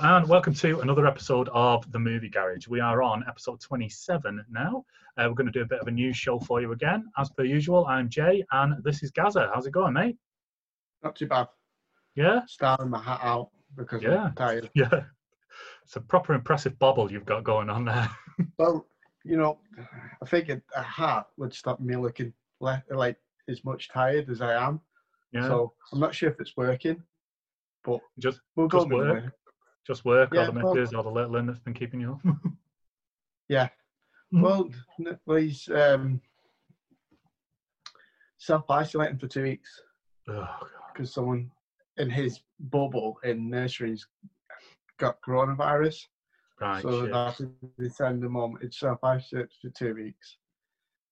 Hello, and welcome to another episode of The Movie Garage. We are on episode 27 now. Uh, we're going to do a bit of a news show for you again. As per usual, I'm Jay, and this is Gaza. How's it going, mate? Not too bad. Yeah? Starting my hat out because Yeah. I'm tired. Yeah. It's a proper impressive bobble you've got going on there. Well, you know, I figured a hat would stop me looking le- like as much tired as I am. Yeah. So I'm not sure if it's working, but just we'll go Just with work. Just work, Yeah, or the well- missus, or the little that's been keeping you up. Yeah. Mhm. Well, well, he's um, self isolating for two weeks oh, because someone in his bubble in nurseries got coronavirus. Right, so shit. that they send them home. It's self isolate for two weeks.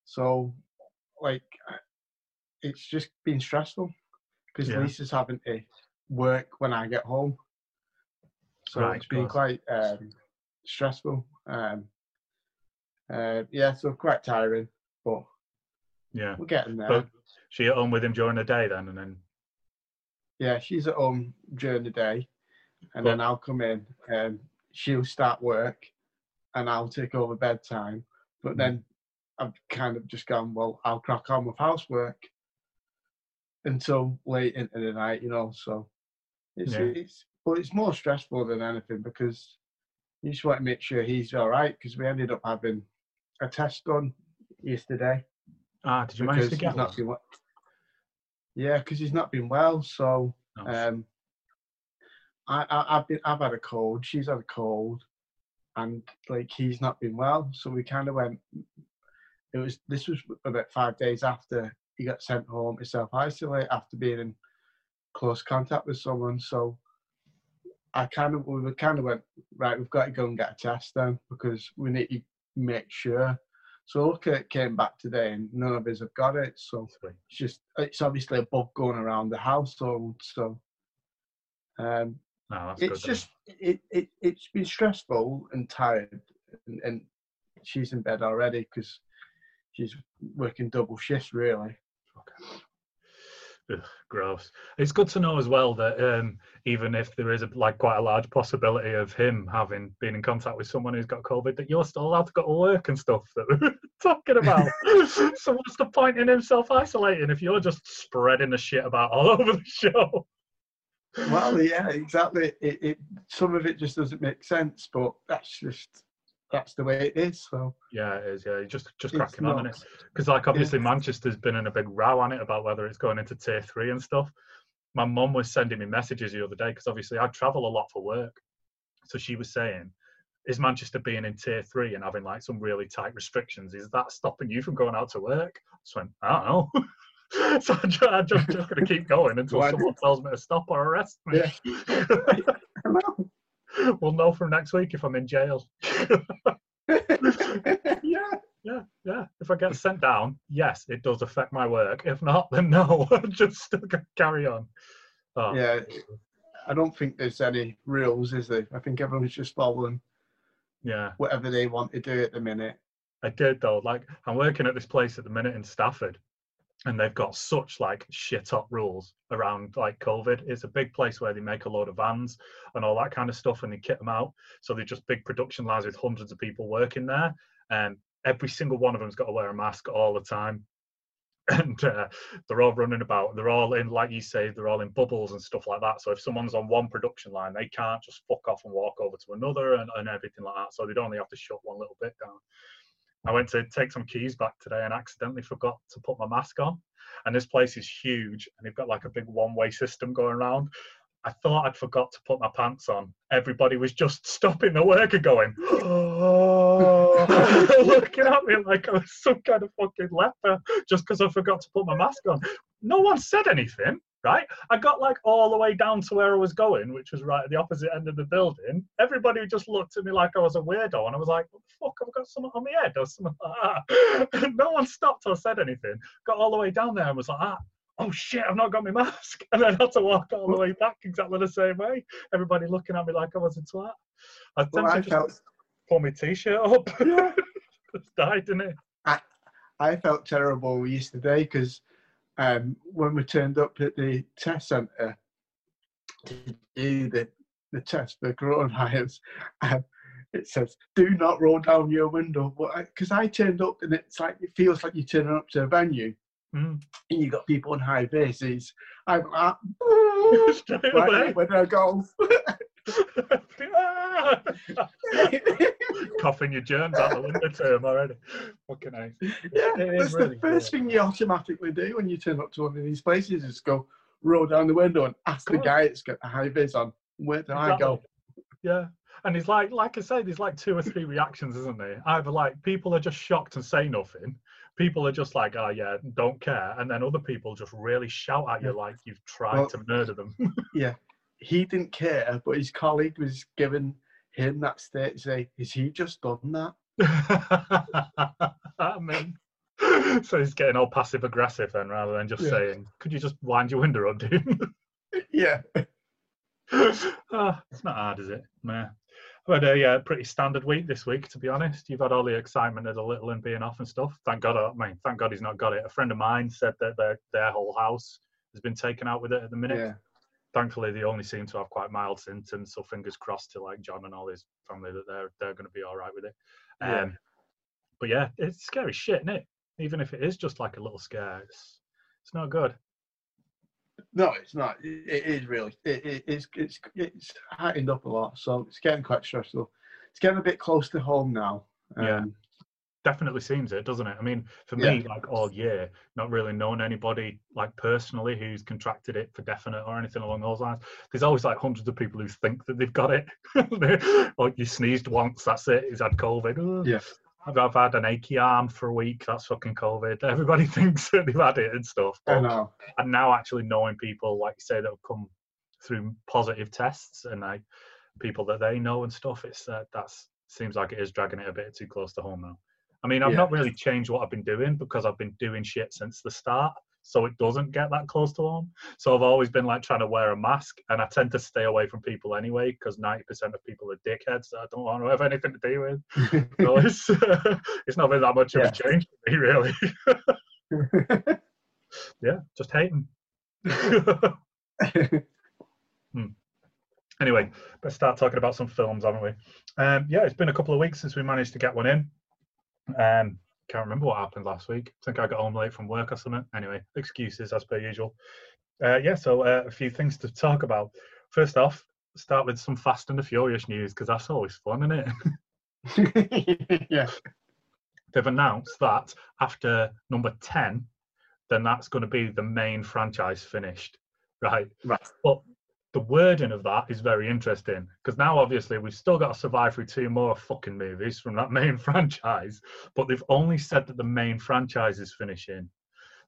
So, like, it's just been stressful because Yeah. Lisa's having to work when I get home. So Right, it's been quite um, stressful. Um, uh, yeah, so quite tiring, but Yeah. we're getting there. But she at home with him during the day then, and then yeah, she's at home during the day, and then I'll come in and she'll start work, and I'll take over bedtime. But Mhm. then I've kind of just gone, well, I'll crack on with housework until late into the night, you know. So it's Yeah. it's but it's more stressful than anything because you just want to make sure he's all right because we ended up having a test done yesterday ah, did you manage to get not been. Yeah, because he's not been well, so No. um, I, I, I've been, I've had a cold. She's had a cold, and like he's not been well. So we kind of went. It was this was about five days after he got sent home to self isolate after being in close contact with someone. So I kind of we kind of went right. We've got to go and get a test then because we need to make sure. So look, it came back today, and none of us have got it. So Sweet. it's just it's obviously a bug going around the household. So um, No, it's then. just it, it it's been stressful and tired and, and she's in bed already because she's working double shifts really Ugh, gross. It's good to know as well that um, even if there is a, like quite a large possibility of him having been in contact with someone who's got COVID, that you're still allowed to go to work and stuff that we're talking about. so what's the point in him self-isolating if you're just spreading the shit about all over the show? well yeah exactly it, it some of it just doesn't make sense but that's just that's the way it is so Yeah, it is. Yeah, you're just just cracking on it. because like obviously Manchester's been in a big row on it about whether it's going into tier three and stuff. My mum was sending me messages the other day because obviously I travel a lot for work, so she was saying, "Is Manchester being in tier three and having like some really tight restrictions? Is that stopping you from going out to work?" I just went, "I don't know." so I'm just, I'm just, just going to keep going until someone tells me to stop or arrest me. Yeah. We'll know from next week if I'm in jail. yeah Yeah, yeah. If I get sent down, yes, it does affect my work. If not, then no, I'm just still carry on. Oh, yeah i don't think there's any rules is there i think everyone's just following yeah. whatever they want to do at the minute I did though. Like, I'm working at this place at the minute in Stafford, and they've got such like shit up rules around like COVID. It's a big place where they make a load of vans and all that kind of stuff, and they kit them out. So they're just big production lines with hundreds of people working there, and every single one of them's got to wear a mask all the time. And uh, they're all running about. They're all in, like you say, they're all in bubbles and stuff like that. So if someone's on one production line, they can't just fuck off and walk over to another and, and everything like that. So they'd only have to shut one little bit down. I went to take some keys back today and accidentally forgot to put my mask on. And this place is huge and they've got like a big one way system going around. I thought I'd forgot to put my pants on. Everybody was just stopping the work and going, oh, looking at me like I was some kind of fucking leper just because I forgot to put my mask on. No one said anything, right? I got like all the way down to where I was going, which was right at the opposite end of the building. Everybody just looked at me like I was a weirdo, and I was like, "What the fuck? Have got something on my head or something like that?" no one stopped or said anything. Got all the way down there and was like, "Ah." Oh shit! I've not got my mask, and then had to walk all the way back exactly the same way. Everybody looking at me like I was a twat. I well, I just felt pull my t-shirt up. just died, didn't it? I felt terrible yesterday because um, when we turned up at the test centre to do the the test for coronavirus. Um, it says, "Do not roll down your window." Because I turned up, and it's like it feels like you're turning up to a venue, Mm. and you've got people on high bases. I'm like, right when I go. Coughing your germs out the window term already. Fucking nice. Yeah, It that's really the first cool. thing you automatically do when you turn up to one of these places is go roll down the window and ask the guy that's got the high vis on, where do I go? Yeah. And it's like, like I say, there's like two or three reactions, isn't there? Either like people are just shocked and say nothing. People are just like, oh yeah, don't care. And then other people just really shout at you Yeah. like you've tried Well- to murder them. He didn't care, but his colleague was giving him that state to say, is he just done that? I mean, so he's getting all passive aggressive then rather than just Yeah. saying, could you just wind your window up, dude? Yeah. Ah, it's not hard, is it? Meh. I've had a uh, pretty standard week this week, to be honest. You've had all the excitement of the little and being off and stuff. Thank God, I mean, thank God he's not got it. A friend of mine said that their, their whole house has been taken out with it at the minute. Yeah. Thankfully, they only seem to have quite mild symptoms, so fingers crossed to like John and all his family that they're they're going to be all right with it. Um, Yeah. But yeah, it's scary shit, isn't it? Even if it is just like a little scare, it's it's not good. No, it's not. It, it is really. It, it, it's it's it's heightened up a lot, so it's getting quite stressful. It's getting a bit close to home now. Yeah. Definitely seems it, doesn't it? I mean, for Yeah. me, like all year, not really knowing anybody like personally who's contracted it for definite or anything along those lines. There's always like hundreds of people who think that they've got it. like you sneezed once, that's it. He's had COVID. Yeah. I've, I've had an achy arm for a week. That's fucking COVID. Everybody thinks that they've had it and stuff. I know. and now actually knowing people, like you say, that have come through positive tests and like people that they know and stuff, it's uh, that's seems like it is dragging it a bit too close to home now. I mean, I've Yeah. not really changed what I've been doing because I've been doing shit since the start, so it doesn't get that close to home. So I've always been like trying to wear a mask, and I tend to stay away from people anyway because ninety percent of people are dickheads that I don't want to have anything to do with. So it's it's not been that much of a change for me, really. yeah, just hating. hmm. anyway, let's start talking about some films, haven't we? Um, yeah, it's been a couple of weeks since we managed to get one in. Um, can't remember what happened last week. I think I got home late from work or something. Anyway, excuses as per usual. Uh, yeah, so uh, a few things to talk about. First off, start with some Fast and the Furious news because that's always fun, isn't it? yeah. They've announced that after number 10, then that's going to be the main franchise finished, right? Right. But the wording of that is very interesting because now obviously we've still got to survive through two more fucking movies from that main franchise, but they've only said that the main franchise is finishing.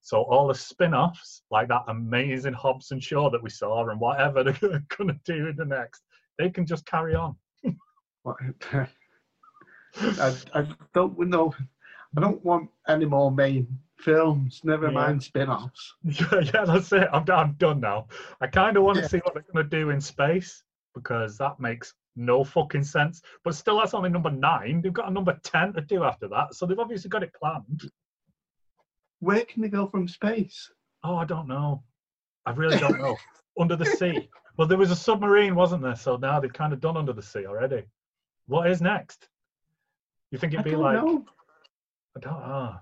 So all the spin-offs, like that amazing Hobbs and Shaw that we saw, and whatever they're going to do in the next, they can just carry on. I, I don't know. I don't want any more main films. Never Yeah. mind spin-offs. Yeah, yeah, that's it. I'm, I'm done now. I kind of want to Yeah. see what they're going to do in space because that makes no fucking sense. But still, that's only number nine. They've got a number 10 to do after that. So they've obviously got it planned. Where can they go from space? Oh, I don't know. I really don't know. under the sea. Well, there was a submarine, wasn't there? So now they've kind of done under the sea already. What is next? You think it'd be don't like. know. I don't know.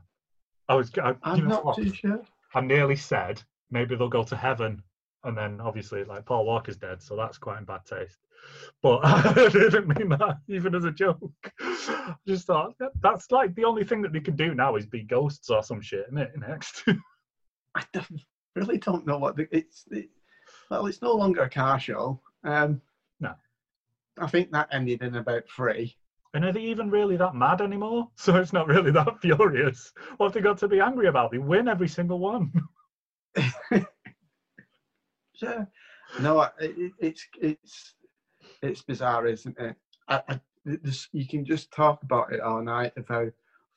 I was. I, I'm not what? too sure. I nearly said maybe they'll go to heaven, and then obviously like Paul Walker's dead, so that's quite in bad taste. But I didn't mean that even as a joke. I just thought that's like the only thing that they can do now is be ghosts or some shit, isn't it? Next, I don't, really don't know what the, it's. It, well, it's no longer a car show. Um, No. I think that ended in about three. And are they even really that mad anymore? So it's not really that furious. What have they got to be angry about? They win every single one. Yeah. No, it, it's it's it's bizarre, isn't it? I, I, this, you can just talk about it all night of how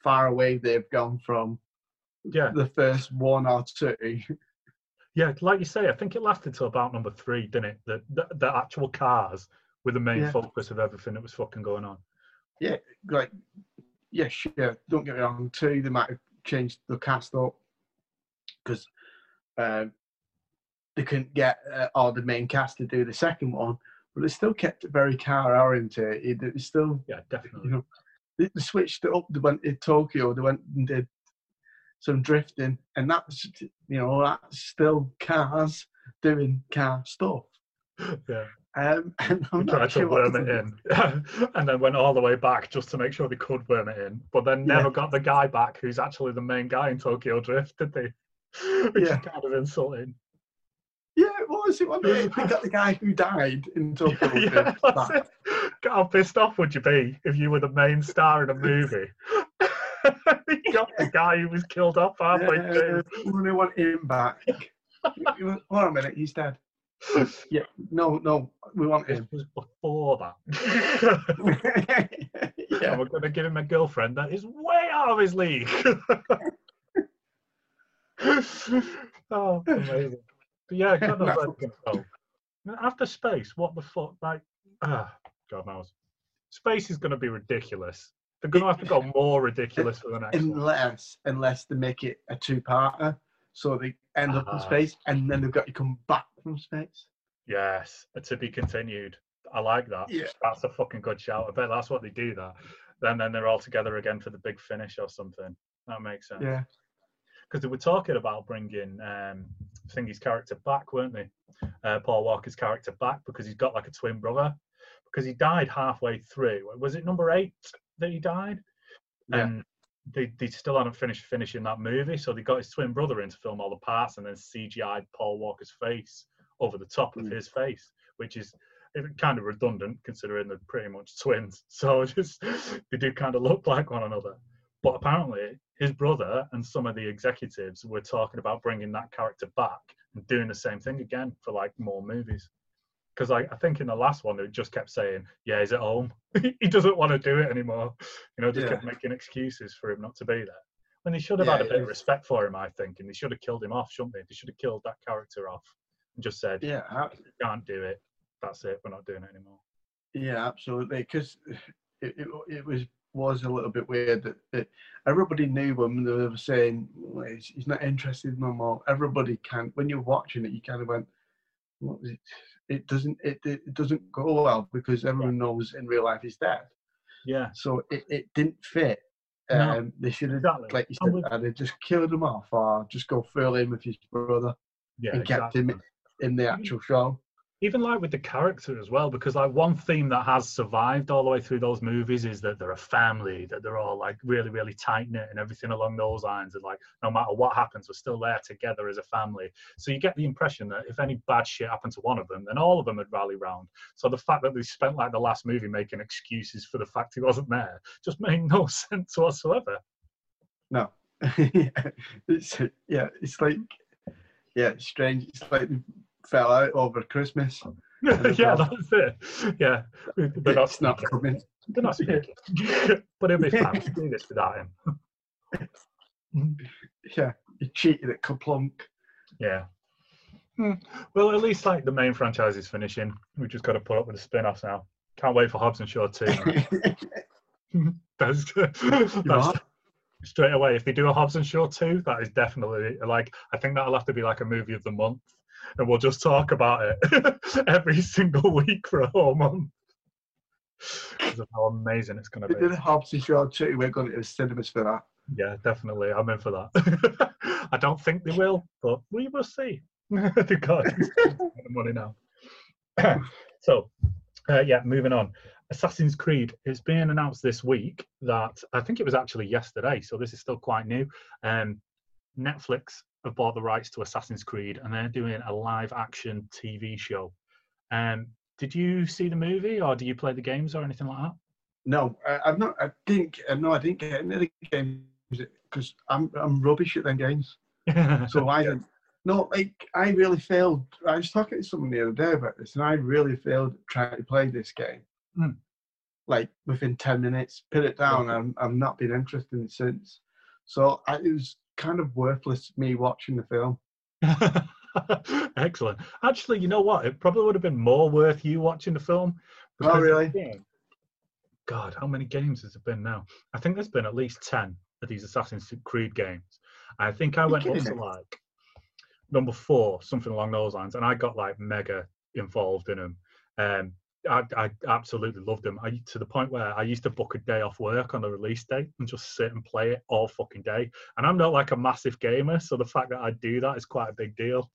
far away they've gone from yeah, the first one or two. yeah. Like you say, I think it lasted till about number three, didn't it? The the, the actual cars were the main Yeah. focus of everything that was fucking going on. Yeah, like, yeah, sure. Don't get me wrong. Two, they might have changed the cast up because um, they couldn't get uh, all the main cast to do the second one. but it still kept it very car oriented. It was still, Yeah, definitely. you know, they, they switched it up. They went to Tokyo. They went and did some drifting, and that's you know that's still cars doing car stuff. yeah. Um, and I'm not tried to sure what worm it to- in, and then went all the way back just to make sure they could worm it in, but then Yeah. never got the guy back who's actually the main guy in Tokyo Drift, did they? Which Yeah. is kind of insulting. Yeah, what was it? It? They got the guy who died in Tokyo. yeah, Drift back. How pissed off would you be if you were the main star in a movie? you got the guy who was killed off halfway Yeah, through. we want him back. Hold on a minute, he's dead. Yeah, no, no, we want This him. was before that. yeah, we're going to give him a girlfriend that is way out of his league. oh, amazing. But yeah, God knows where it's going to go. Now, After space, what the fuck? Like, ah, God knows. Space is going to be ridiculous. They're going to have to go more ridiculous for the next one. unless unless they make it a two-parter, so they end up in Ah. space and then they've got to come back from space. Yes, to be continued. I like that. Yeah. That's a fucking good shout. I bet that's what they do. That then, then they're all together again for the big finish or something. That makes sense. Yeah, because they were talking about bringing um, Thingy's character back, weren't they? Uh, Paul Walker's character back because he's got like a twin brother. Because he died halfway through. Was it number eight that he died? Yeah. And they, they still hadn't finished finishing that movie, so they got his twin brother in to film all the parts and then CGI'd Paul Walker's face over the top of Mm. his face, which is kind of redundant considering they're pretty much twins. So just they do kind of look like one another. But apparently, his brother and some of the executives were talking about bringing that character back and doing the same thing again for like more movies. Because I, I think in the last one, they just kept saying, "Yeah, he's at home. he doesn't want to do it anymore." You know, just Yeah. kept making excuses for him not to be there. When they should have had a bit of respect for him, I think, and they should have killed him off, shouldn't they? They should have killed that character off and just said, yeah, "You can't do it. That's it. We're not doing it anymore." yeah, absolutely. Because it, it it was was a little bit weird that, that everybody knew when they were saying "Well, he's, he's not interested no more. Everybody can't. when you're watching it, you kind of went, "What was it?" It doesn't it, it doesn't go well because everyone knows in real life he's dead. Yeah, So it, it didn't fit. No, Um, they should have, exactly. like you said, with- either just killed him off or just go fill in with his brother yeah, and kept him in the actual show. Even like with the character as well because like one theme that has survived all the way through those movies is that they're a family that they're all like really really tight knit and everything along those lines and like no matter what happens we're still there together as a family. So you get the impression that if any bad shit happened to one of them then all of them would rally round. So the fact that they spent like the last movie making excuses for the fact he wasn't there just made no sense whatsoever. No, yeah, it's yeah, it's like yeah, strange. It's like fell out over Christmas. yeah that's it yeah they're not it's not speaking. coming. They're not speaking. but it'll be fine. We do this without him. Yeah, he cheated at KerPlunk. Yeah. Hmm. Well, at least like the main franchise is finishing. We've just got to put up with the spin-offs now. Can't wait for Hobbs and Shaw 2. man. that's, that's straight away. If they do a Hobbs and Shaw 2, that is definitely like I think that'll have to be like a movie of the month. And we'll just talk about it every single week for a whole month. Because of how amazing it's going to did be. a Hobbs and Shaw too. We're going to the cinemas for that. Yeah, definitely. I'm in for that. I don't think they will, but we will see. The money now. so, uh, yeah, moving on. Assassin's Creed. It's being announced this week that I think it was actually yesterday, so this is still quite new. Um, Netflix have bought the rights to Assassin's Creed, and they're doing a live-action TV show. Um, did you see the movie, or do you play the games, or anything like that? No, I, I've not. I didn't. uh, No, I didn't get into the games because I'm I'm rubbish at them games. So I didn't. No, like I really failed. I was talking to someone the other day about this, and I really failed trying to play this game. Hmm. Like within ten minutes, put it down. And I've not been interested in since. So I, it was kind of worthless me watching the film. Excellent. Actually, you know what? It probably would have been more worth you watching the film. Oh, really? God, how many games has it been now? I think there's been at least 10 of these Assassin's Creed games. I think I You're went up to like number four, something along those lines, and I got like mega involved in them. Um, I, I absolutely loved them. I to the point where I used to book a day off work on the release day and just sit and play it all fucking day. And I'm not like a massive gamer, so the fact that I do that is quite a big deal.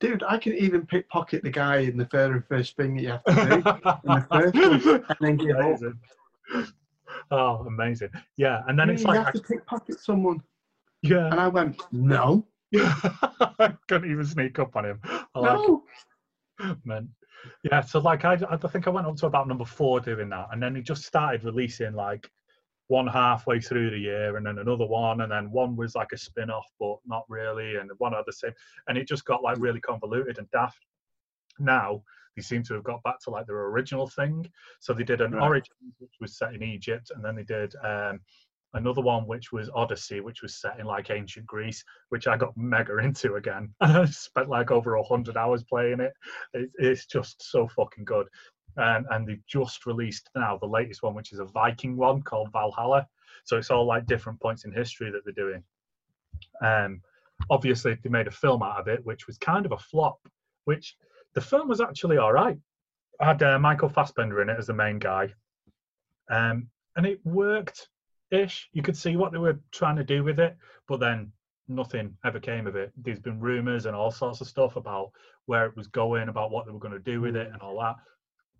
Dude, I can even pickpocket the guy in the very first thing that you have to do in the first one, and then give up. Oh, amazing! Yeah, and then Yeah, it's like you like, have to pickpocket someone, yeah, and I went, no, I couldn't even sneak up on him. I like no. man. Yeah, so like I, I think I went up to about number four doing that, and then he just started releasing like one halfway through the year, and then another one, and then one was like a spin-off, but not really, and one other same, and it just got like really convoluted and daft. Now they seem to have got back to like their original thing. So they did an Right. Origins, which was set in Egypt, and then they did um, another one which was Odyssey, which was set in like ancient Greece, which I got mega into again. I spent like over a hundred hours playing it. it. It's just so fucking good. And and they've just released now the latest one, which is a Viking one called Valhalla. So it's all like different points in history that they're doing. Um, obviously they made a film out of it, which was kind of a flop. Which the film was actually all right. I had uh, Michael Fassbender in it as the main guy, um, and it worked ish. You could see what they were trying to do with it, but then nothing ever came of it. There's been rumors and all sorts of stuff about where it was going, about what they were going to do with it, and all that.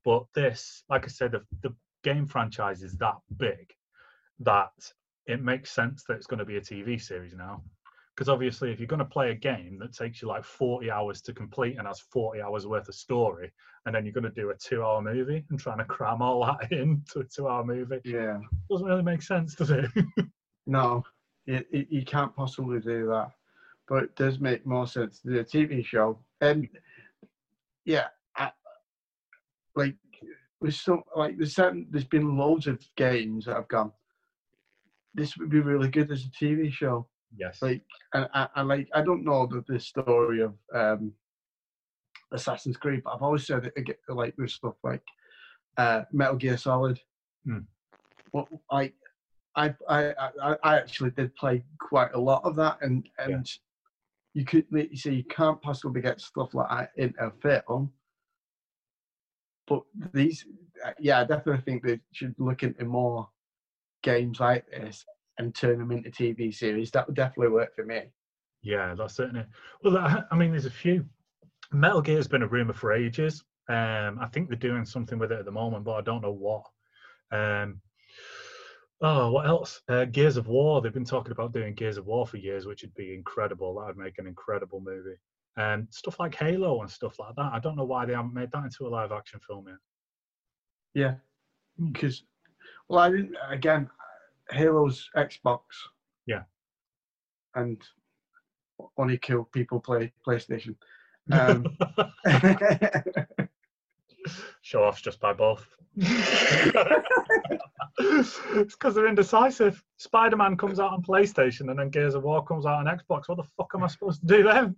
But this, like I said, the, the game franchise is that big that it makes sense that it's going to be a TV series now. Because obviously, if you're going to play a game that takes you like 40 hours to complete and has 40 hours worth of story, and then you're going to do a two hour movie and trying to cram all that into a two hour movie, Yeah, doesn't really make sense, does it? no, you, you you can't possibly do that. But it does make more sense to do a TV show. And yeah, I, like there's some like there's certain there's been loads of games that have gone. This would be really good as a TV show. Yes. Like, and I, I like I don't know the, the story of um, Assassin's Creed, but I've always said it like with stuff like uh, Metal Gear Solid. Hmm. Like I, I I I actually did play quite a lot of that, and and you could you see you can't possibly get stuff like that in a film. But these, uh, yeah, I definitely think they should look into more games like this and turn them into TV series. That would definitely work for me. Yeah, that's certainly. Well, I, mean, there's a few. Metal Gear has been a rumor for ages. Um, I think they're doing something with it at the moment, but I don't know what. Um, oh, what else? Uh, Gears of War. They've been talking about doing Gears of War for years, which would be incredible. That would make an incredible movie. And stuff like Halo and stuff like that. I don't know why they haven't made that into a live action film yet. Yeah, because well, I didn't. Again, Halo's Xbox. Yeah. and only kill people play PlayStation. Um, Show offs just by both. it's because they're indecisive. Spider Man comes out on PlayStation and then Gears of War comes out on Xbox. What the fuck am I supposed to do then?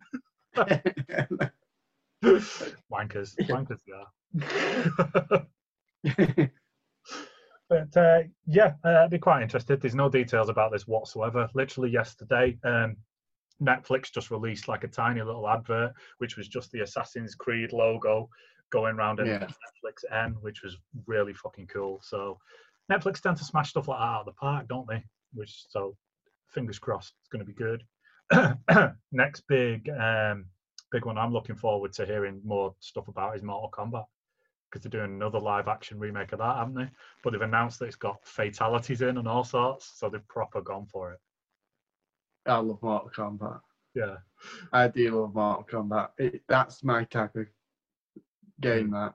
Wankers. Wankers, yeah. But uh, yeah, uh, I'd be quite interested. There's no details about this whatsoever. Literally yesterday, um, Netflix just released like a tiny little advert, which was just the Assassin's Creed logo going around in Yeah. Netflix N, which was really fucking cool. So Netflix tend to smash stuff like that out of the park, don't they? Which so fingers crossed, it's going to be good. Next big um, big one I'm looking forward to hearing more stuff about is Mortal Kombat because they're doing another live action remake of that, haven't they? But they've announced that it's got fatalities in and all sorts, so they've proper gone for it. I love Mortal Kombat. Yeah, I do love Mortal Kombat. It, that's my type of game. That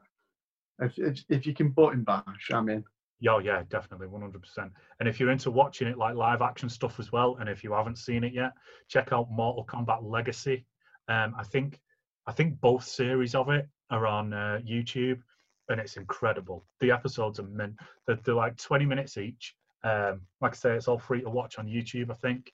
if, if if you can button bash, I'm in. yeah, yeah, definitely, one hundred percent. And if you're into watching it like live action stuff as well, and if you haven't seen it yet, check out Mortal Kombat Legacy. Um, I think I think both series of it are on uh, YouTube, and it's incredible. The episodes are meant they're, they're like twenty minutes each. Um, like I say, it's all free to watch on YouTube. I think.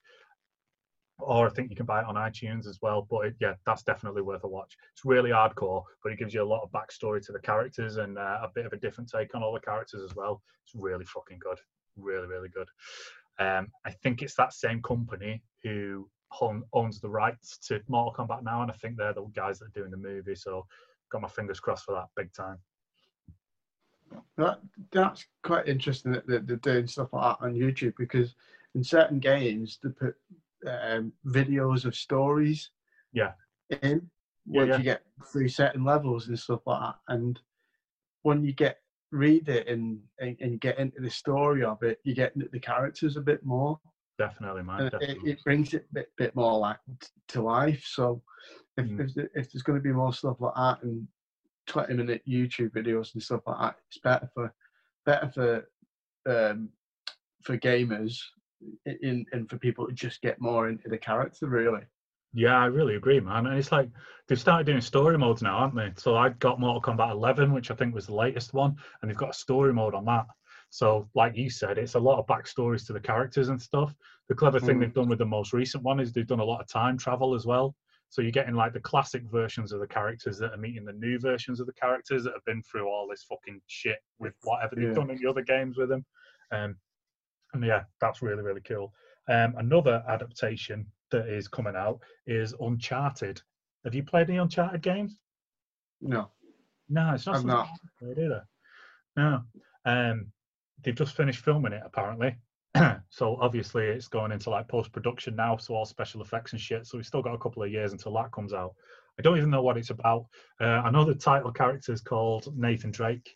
or I think you can buy it on iTunes as well. But it, yeah, that's definitely worth a watch. It's really hardcore, but it gives you a lot of backstory to the characters and uh, a bit of a different take on all the characters as well. It's really fucking good, really really good. Um, I think it's that same company who owns the rights to Mortal Kombat now, and I think they're the guys that are doing the movie. So got my fingers crossed for that big time. That that's quite interesting that they're, they're doing stuff like that on YouTube because in certain games they put um, videos of stories. Yeah. In Yeah, once yeah. you get through certain levels and stuff like that, and when you get read it and, and and you get into the story of it, you get into the characters a bit more. Definitely, man. and it, it brings it a bit, bit more like t- to life. So if Mm. if, if there's going to be more stuff like that and 20 minute YouTube videos and stuff like that, it's better for better for um, for gamers in and for people to just get more into the character really. Yeah, I really agree, man. And it's like they've started doing story modes now, aren't they? So I got Mortal Kombat 11, which I think was the latest one, and they've got a story mode on that. So, like you said, it's a lot of backstories to the characters and stuff. The clever thing Mm. they've done with the most recent one is they've done a lot of time travel as well. So you're getting like the classic versions of the characters that are meeting the new versions of the characters that have been through all this fucking shit with whatever they've Yeah. done in the other games with them. Um, and yeah, that's really really cool. Um, another adaptation that is coming out is Uncharted. Have you played any Uncharted games? No, No, it's not. I've something not. Either. No. Um, they've just finished filming it apparently. so obviously it's going into like post production now, so all special effects and shit. So we've still got a couple of years until that comes out. I don't even know what it's about. Uh, I know the title character is called Nathan Drake,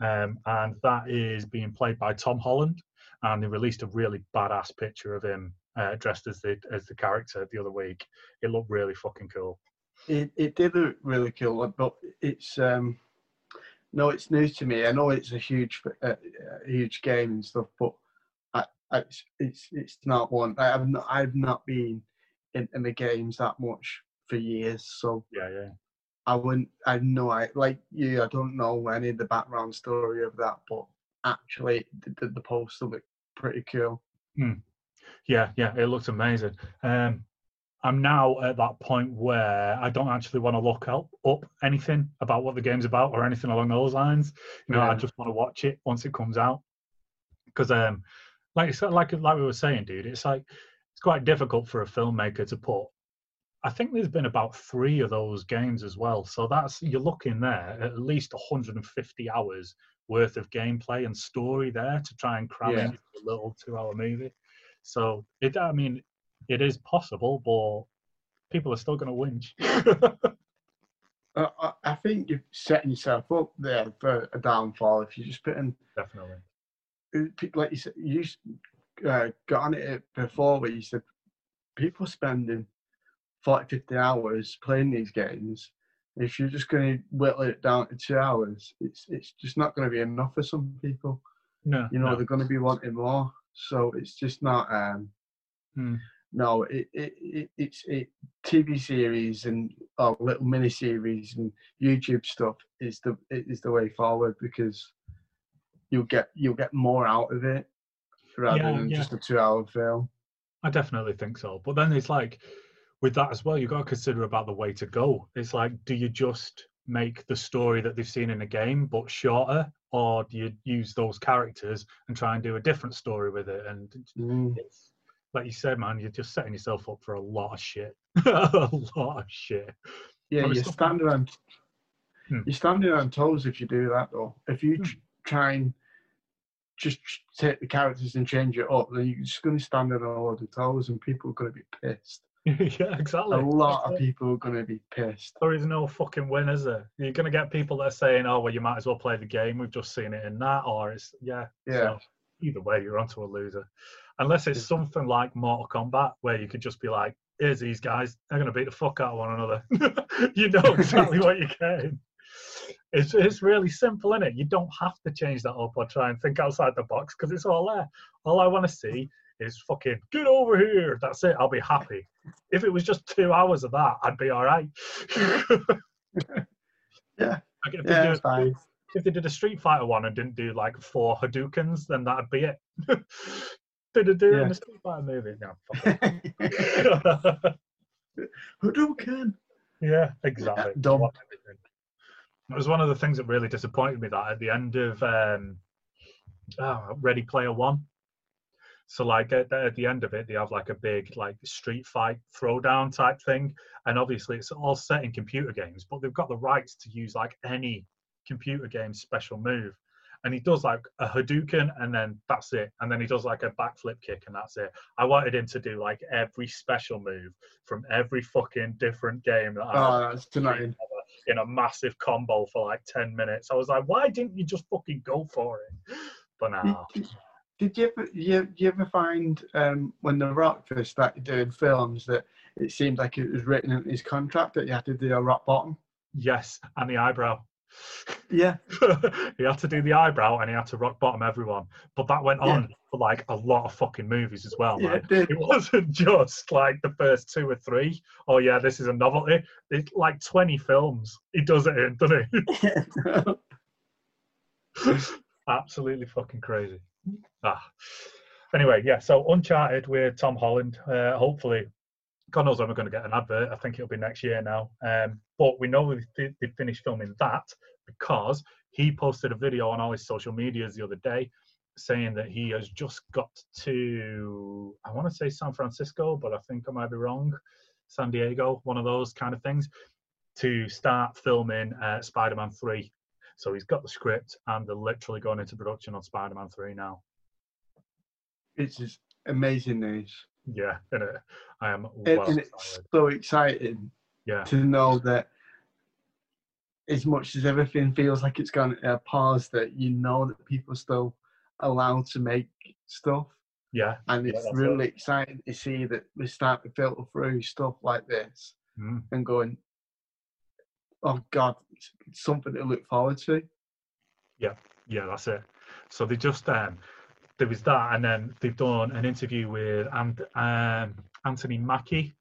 um, and that is being played by Tom Holland. And they released a really badass picture of him uh, dressed as the as the character the other week. It looked really fucking cool. it it did look really cool, but it's um no, it's new to me. I know it's a huge uh, a huge game and stuff, but it's, it's it's not one. I have not I've not been in, in the games that much for years, so Yeah, yeah. I wouldn't. I know I like you. I don't know any of the background story of that, but actually, the, the, poster looked pretty cool. Yeah, yeah, it looks amazing. Um, I'm now at that point where I don't actually want to look up, up anything about what the game's about or anything along those lines. You know, I just want to watch it once it comes out. Because, um, like you said, like like we were saying, dude, it's like it's quite difficult for a filmmaker to put. I think there's been about three of those games as well. So that's you're looking there at least 150 hours worth of gameplay and story there to try and cram Yeah. in a little two-hour movie. So it, I mean, it is possible, but people are still going to whinge. Uh, I, I think you're setting yourself up there for a downfall if you're just put in Definitely. Uh, like you said, you uh, got on it before where you said people spending 40, 50 hours playing these games. If you're just going to whittle it down to two hours, it's it's just not going to be enough for some people. No, You know, no. they're going to be wanting more. So it's just not. Um, Hmm. No, it, it, it it's it TV series and or little mini series and YouTube stuff is the is the way forward because you'll get you'll get more out of it rather Yeah, than yeah. just a two hour film. I definitely think so. But then it's like with that as well, you've got to consider about the way to go. It's like, do you just make the story that they've seen in a game but shorter, or do you use those characters and try and do a different story with it? And Mm. it's like you said, man, you're just setting yourself up for a lot of shit. a lot of shit. Yeah, you're standing on Hmm. you're standing on toes if you do that though. If you tr- try and just take the characters and change it up, then you're just going to stand on all of the toes, and people are going to be pissed. yeah, exactly. A lot of people are going to be pissed. There is no fucking win, is there? You're gonna get people that are saying, "Oh, well, you might as well play the game. We've just seen it in that," or it's yeah. Yeah. So either way, you're onto a loser. Unless it's something like Mortal Kombat, where you could just be like, "Here's these guys. They're gonna beat the fuck out of one another." you know exactly what you're getting. It's it's really simple, is it? You don't have to change that up or try and think outside the box because it's all there. All I want to see is fucking get over here. That's it. I'll be happy. If it was just two hours of that, I'd be all right. Yeah. Like if, they Yeah, did, it's fine. if they did a Street Fighter one and didn't do like four Hadoukens, then that'd be it. did it do it in Yeah. a Street Fighter movie? No. fuck it. Hadouken. yeah, exactly. dumb. It was one of the things that really disappointed me that at the end of um, oh, Ready Player One. So like at the, at the end of it, they have like a big like street fight throwdown type thing, and obviously it's all set in computer games, but they've got the rights to use like any computer game special move. and he does like a Hadouken, and then that's it. And then he does like a backflip kick, and that's it. I wanted him to do like every special move from every fucking different game that I Oh, that's tonight. In a massive combo for like 10 minutes. I was like, why didn't you just fucking go for it? But now, Did, did you ever you, you ever find um, when The Rock first started doing films that it seemed like it was written in his contract that you had to do a rock bottom? yes, and the eyebrow. Yeah, he had to do the eyebrow and he had to rock bottom everyone. But that went on for like a lot of fucking movies as well, yeah, it. It wasn't just like the first two or three. Oh yeah, this is a novelty. It's like 20 films. He does it in, doesn't he? Absolutely fucking crazy. Ah. Anyway, yeah. So Uncharted with Tom Holland. Uh, hopefully, God knows when we're going to get an advert. I think it'll be next year now. Um, but we know they finished filming that because he posted a video on all his social medias the other day saying that he has just got to I want to say San Francisco, but I think I might be wrong. San Diego, one of those kind of things, to start filming uh, Spider-Man 3. So he's got the script and they're literally going into production on Spider-Man 3 now. it's just amazing news. Yeah, and it, I am well and it's excited. so exciting Yeah, to know that as much as everything feels like it's gone a pause, that you know that people are still allowed to make stuff. yeah, And it's that's really exciting to see that we start to filter through stuff like this mm, and going, oh God, something to look forward to. Yeah, yeah, that's it. So they just um, there was that, and then they've done an interview with and um, Anthony Mackie,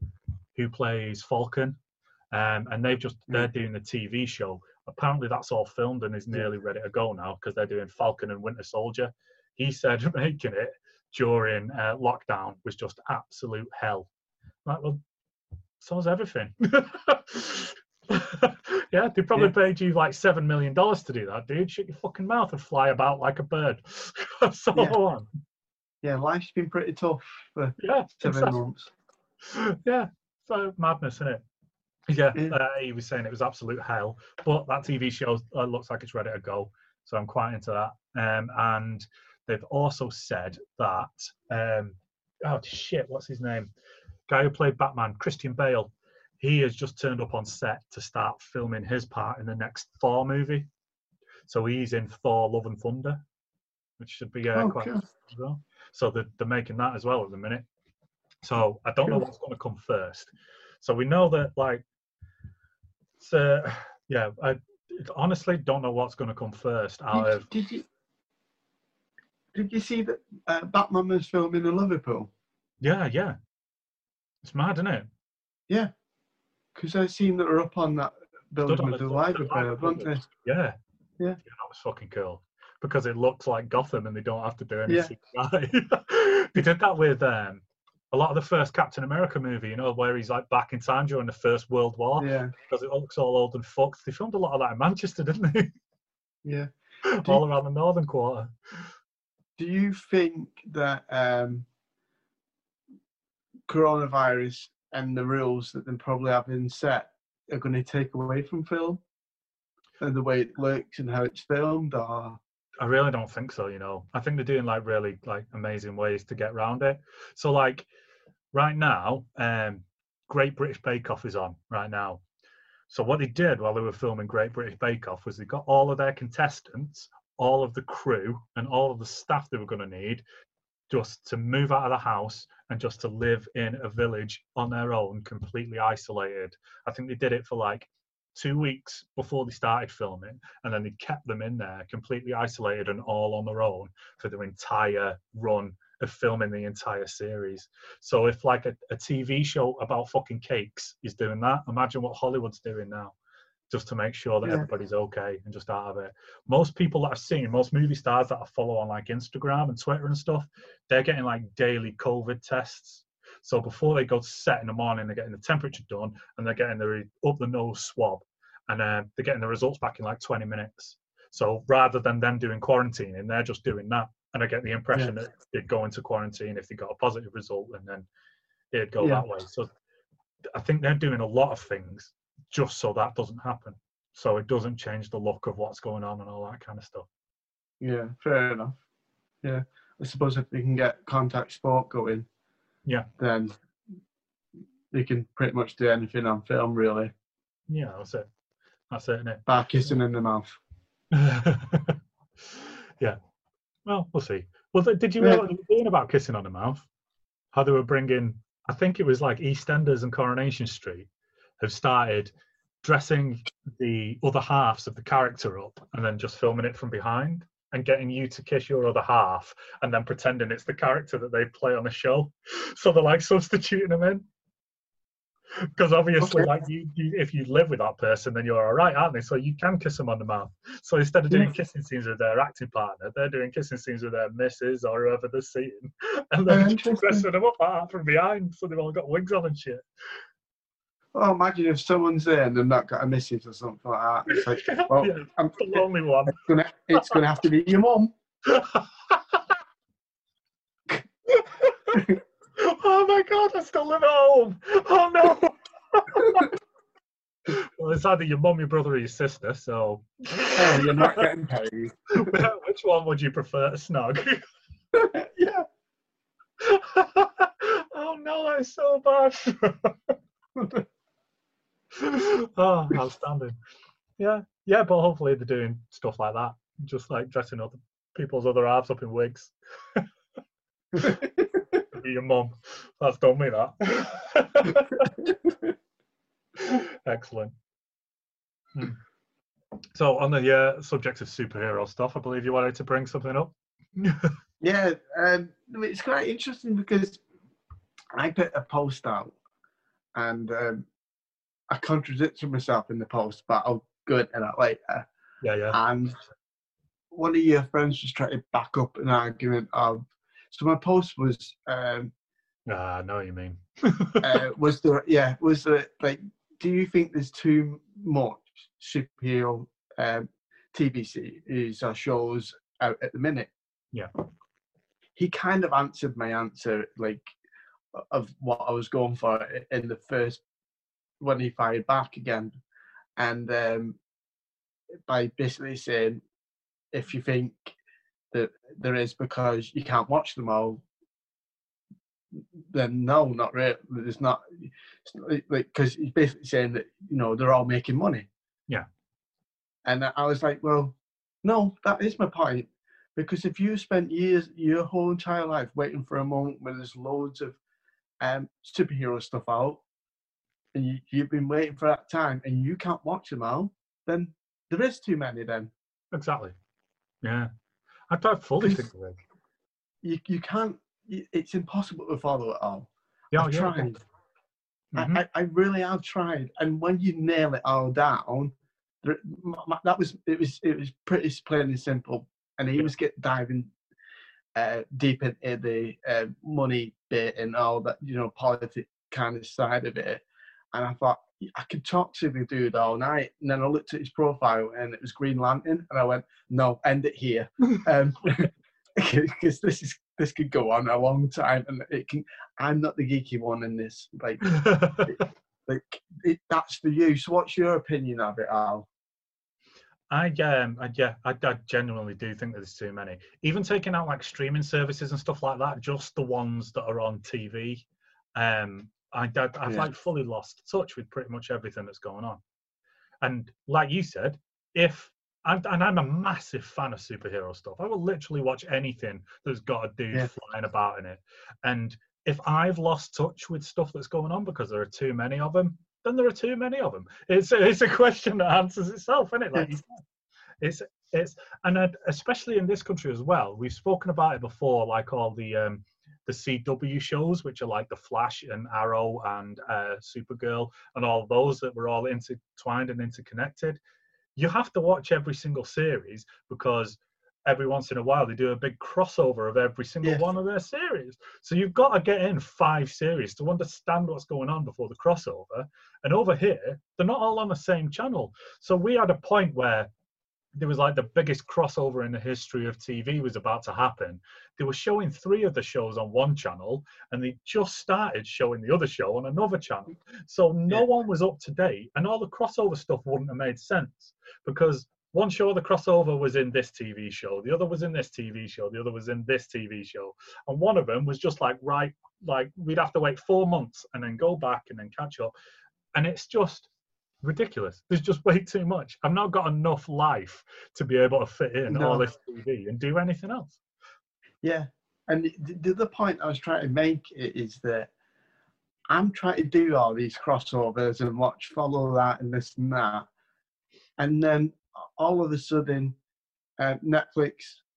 who plays Falcon, um, and they've just they're doing the TV show. Apparently, that's all filmed and is nearly ready to go now because they're doing Falcon and Winter Soldier. He said making it during uh, lockdown was just absolute hell. Like, well, so so's everything. yeah, they probably Yeah. paid you like seven million dollars to do that, dude. Shut your fucking mouth and fly about like a bird. so Yeah. on. Yeah, life's been pretty tough for Yeah, seven exactly. months. yeah, so madness, isn't it? Yeah, Yeah. Uh, he was saying it was absolute hell, but that TV show uh, looks like it's ready to go, so I'm quite into that. Um, and they've also said that, um, oh shit, what's his name? Guy who played Batman, Christian Bale. He has just turned up on set to start filming his part in the next Thor movie. So he's in Thor: Love and Thunder, which should be uh, Oh, quite cool. well. So they're, they're making that as well at the minute. So I don't know what's going to come first. So we know that like, so uh, yeah, I honestly don't know what's going to come first out Did, of. did you did you see that uh, Batman was filming in Liverpool? Yeah, yeah, it's mad, isn't it? Yeah, because I've seen that they're up on that building on with the the top of the library, library weren't they? building. Yeah, Yeah. that was fucking cool because it looks like Gotham and they don't have to do anything. Yeah. They did that with um, a lot of the first Captain America movie, you know, where he's like back in time during the First World War Yeah, because it looks all old and fucked. They filmed a lot of that in Manchester, didn't they? yeah. all around the northern quarter. Do you think that um, coronavirus and the rules that they probably have been set are going to take away from film and the way it looks and how it's filmed? Or I really don't think so. You know, I think they're doing like really like amazing ways to get around it. So like right now, um, Great British Bake Off is on right now. So what they did while they were filming Great British Bake Off was they got all of their contestants, all of the crew, and all of the staff they were going to need just to move out of the house and just to live in a village on their own, completely isolated. I think they did it for like two weeks before they started filming, and then they kept them in there completely isolated and all on their own for their entire run of filming the entire series. So if like a, a TV show about fucking cakes is doing that, imagine what Hollywood's doing now. Just to make sure that Yeah. everybody's okay and just out of it. Most people that I've seen, most movie stars that I follow on like Instagram and Twitter and stuff, they're getting like daily COVID tests. So before they go to set in the morning, they're getting the temperature done and they're getting the up the nose swab, and uh, they're getting the results back in like 20 minutes. So rather than them doing quarantining, they're just doing that, and I get the impression that they'd go into quarantine if they got a positive result, and then it'd go Yeah. that way. So I think they're doing a lot of things just so that doesn't happen. So it doesn't change the look of what's going on and all that kind of stuff. Yeah, fair enough. Yeah, I suppose if they can get contact sport going, Yeah. then they can pretty much do anything on film, really. Yeah, that's it. That's it, isn't Bar kissing in the mouth. yeah. Well, we'll see. Well, did you Yeah. what they were doing about kissing on the mouth? How they were bringing, I think it was like EastEnders and Coronation Street have started dressing the other halves of the character up and then just filming it from behind and getting you to kiss your other half and then pretending it's the character that they play on the show. So they're like substituting them in. Because obviously, Okay. like you, you, if you live with that person, then you're all right, aren't they? So you can kiss them on the mouth. So instead of doing Yeah. kissing scenes with their acting partner, they're doing kissing scenes with their missus or whoever they're seeing, and Oh, then interesting. dressing them up like that from behind, so they've all got wigs on and shit. Oh, imagine if someone's there and they've not got a missus or something like that. It's like, well, yeah, I'm, the lonely one. it's gonna, it's gonna have to be your mum. oh my god, I still live at home. Oh no. well, it's either your mum, your brother, or your sister. So, Oh, you're not getting paid. which one would you prefer to snog? yeah. oh no, that is so bad. oh, outstanding. Yeah, yeah, but hopefully they're doing stuff like that, just like dressing up people's other halves up in wigs. Be your mum. That's done me that. Excellent. Hmm. So, on the uh, subject of superhero stuff, I believe you wanted to bring something up. Yeah, um, it's quite interesting because I put a post out and um, I contradicted myself in the post, but I'll go into that later. yeah, yeah. And one of your friends was trying to back up an argument of. So my post was um, Ah, I know what you mean. uh, was there yeah was there like do you think there's too much superhero um, TV series or shows out at the minute? Yeah. He kind of answered my answer like of what I was going for in the first when he fired back again, and um, by basically saying if you think that there is because you can't watch them all, then no, not really. There's not like because he's basically saying that you know they're all making money. Yeah. And I was like, well, no, that is my point. Because if you spent years, your whole entire life waiting for a moment where there's loads of um, superhero stuff out, and you, you've been waiting for that time, and you can't watch them all, then there is too many. Then Exactly. Yeah. I don't fully think of it. you you can't. It's impossible to follow it all. Yeah, I've yeah. tried. Mhm. I, I, I really have tried, and when you nail it all down, there, m- m- that was it was it was pretty plain and simple. And he Yeah. was get diving uh, deep into the uh, money bit and all that, you know, politics kind of side of it. And I thought I could talk to the dude all night. And then I looked at his profile, and it was Green Lantern, and I went, "No, end it here," um, because this is this could go on a long time, and it can. I'm not the geeky one in this. Like, like it, that's for you. So, what's your opinion of it, Al? I um, I, yeah, I, I genuinely do think there's too many. Even taking out like streaming services and stuff like that, just the ones that are on TV. Um, I, I I've Yeah. like fully lost touch with pretty much everything that's going on. And like you said, if I'm, and I'm a massive fan of superhero stuff, I will literally watch anything that's got a dude Yeah. flying about in it. And if I've lost touch with stuff that's going on because there are too many of them, then there are too many of them. It's a, it's a question that answers itself, isn't it? Like you said. It's it's and especially in this country as well. We've spoken about it before, like all the um, the CW shows, which are like the Flash and Arrow and uh, Supergirl and all those that were all intertwined and interconnected. You have to watch every single series because every once in a while they do a big crossover of every single Yeah. one of their series. So you've got to get in five series to understand what's going on before the crossover. And over here, they're not all on the same channel. So we had a point where there was like the biggest crossover in the history of TV was about to happen. They were showing three of the shows on one channel, and they just started showing the other show on another channel. So no Yeah. one was up to date, and all the crossover stuff wouldn't have made sense because one show of the crossover was in this TV show, the other was in this TV show, the other was in this TV show, and one of them was just like right, like we'd have to wait four months and then go back and then catch up, and it's just ridiculous. There's just way too much. I've not got enough life to be able to fit in No. all this TV and do anything else. Yeah, and the, the other point I was trying to make is that I'm trying to do all these crossovers and watch, follow that, and this and that, and then all of a sudden, uh, Netflix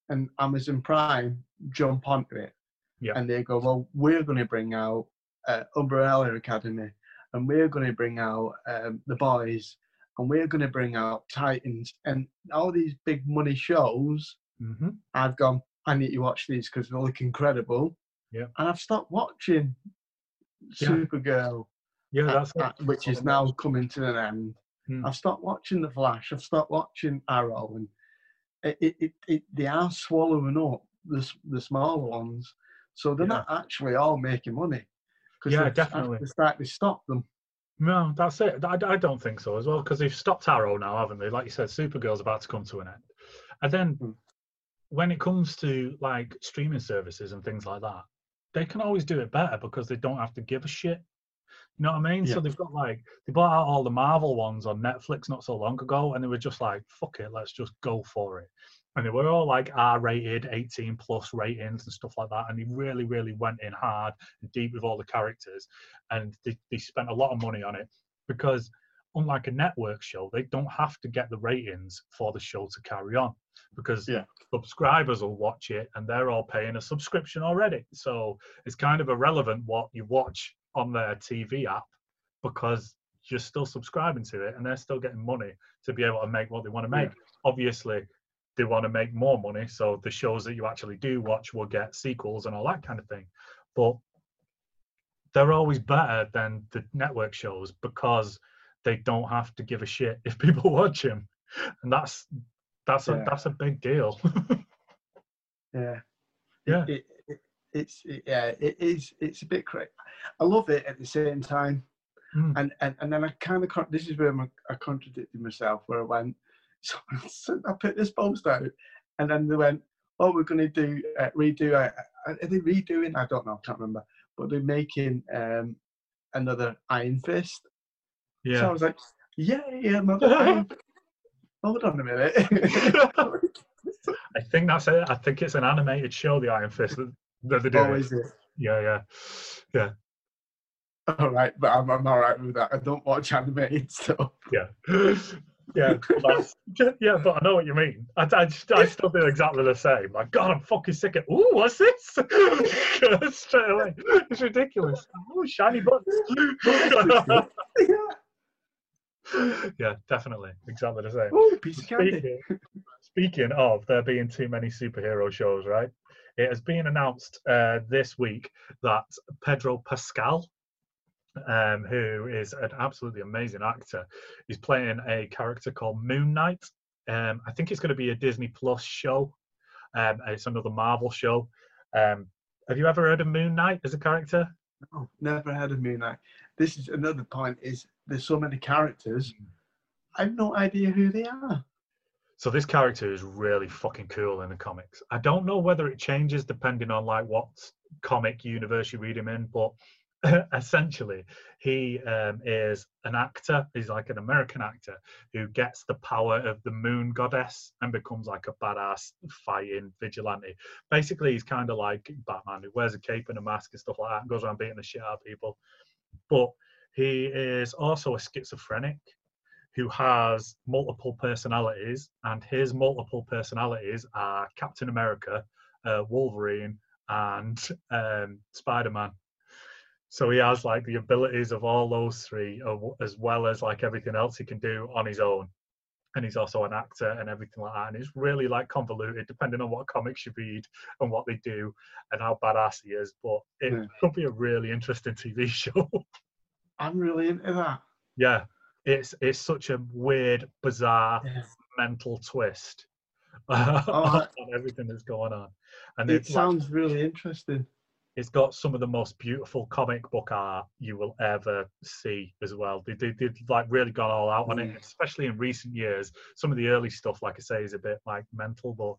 and Amazon Prime jump onto it, Yeah. and they go, "Well, we're going to bring out uh, Umbrella Academy, and we're going to bring out um, The Boys, and we're going to bring out Titans, and all these big money shows." hmm I've gone, I need to watch these because they look incredible. Yeah. And I've stopped watching Yeah. Supergirl, Yeah, that's it. uh, which is now coming to an end. Hmm. I've stopped watching The Flash. I've stopped watching Arrow. And it, it, it, it, they are swallowing up the, the smaller ones. So they're Yeah. not actually all making money. Yeah, definitely. They start to stop them. No, that's it. I, I don't think so as well because they've stopped Arrow now, haven't they? Like you said, Supergirl's about to come to an end. And then Hmm. when it comes to like streaming services and things like that, they can always do it better because they don't have to give a shit. You know what I mean? So they've got like they bought out all the Marvel ones on Netflix not so long ago, and they were just like, "Fuck it, let's just go for it." And they were all like R-rated, 18 plus ratings and stuff like that. And they really, really went in hard and deep with all the characters, and they, they spent a lot of money on it because, unlike a network show, they don't have to get the ratings for the show to carry on because Yeah. subscribers will watch it and they're all paying a subscription already. So it's kind of irrelevant what you watch on their TV app because you're still subscribing to it and they're still getting money to be able to make what they want to Yeah. make. Obviously, they want to make more money, so the shows that you actually do watch will get sequels and all that kind of thing. But they're always better than the network shows because they don't have to give a shit if people watch them, and that's that's a that's a big deal. Yeah. Yeah. It, it, it's it, yeah, it is. It's a bit crazy. I love it at the same time, Mm. and and and then I kind of this is where my, I contradicted myself. Where I went, so, I put this post out, and then they went, "Oh, we're going to do uh, redo." Uh, are they redoing? I don't know. I can't remember. But they're making um, another Iron Fist. Yeah. So I yeah. was like, "Yay, another Iron." Hold on a minute. I think that's it. I think it's an animated show, the Iron Fist, that, that they're doing. oh, is it? Yeah, yeah, yeah, All right, but I'm, I'm all right with that. I don't watch animated stuff. yeah, yeah. but yeah, but I know what you mean. I, I, just, I still do exactly the same. Like, God, I'm fucking sick of. Ooh, what's this? Straight away, it's ridiculous. Oh, shiny buttons. yeah, definitely, exactly the same. Oh, piece of candy. Speaking, speaking of there being too many superhero shows, right? It has been announced uh, this week that Pedro Pascal, um, who is an absolutely amazing actor, He's playing a character called Moon Knight. Um, I think it's going to be a Disney Plus show. Um, it's another Marvel show. Um, have you ever heard of Moon Knight as a character? Oh, never heard of Moon Knight. This is another point. Is there's so many characters, I have no idea who they are. So this character is really fucking cool in the comics. I don't know whether it changes depending on like what comic universe you read him in, but essentially he um, is an actor. He's like an American actor who gets the power of the moon goddess and becomes like a badass fighting vigilante. Basically, he's kind of like Batman who wears a cape and a mask and stuff like that and goes around beating the shit out of people. But he is also a schizophrenic who has multiple personalities, and his multiple personalities are Captain America, uh, Wolverine, and um, Spider Man. So he has like the abilities of all those three, as well as like everything else he can do on his own. And he's also an actor and everything like that. And it's really like convoluted, depending on what comics you read and what they do and how badass he is. But it Yeah. could be a really interesting TV show. I'm really into that. yeah, it's it's such a weird, bizarre, Yeah. mental twist oh, I- on everything that's going on. And It it's like, sounds really interesting. It's got some of the most beautiful comic book art you will ever see as well. They they they like really gone all out on it, Mm. especially in recent years. Some of the early stuff, like I say, is a bit like mental, but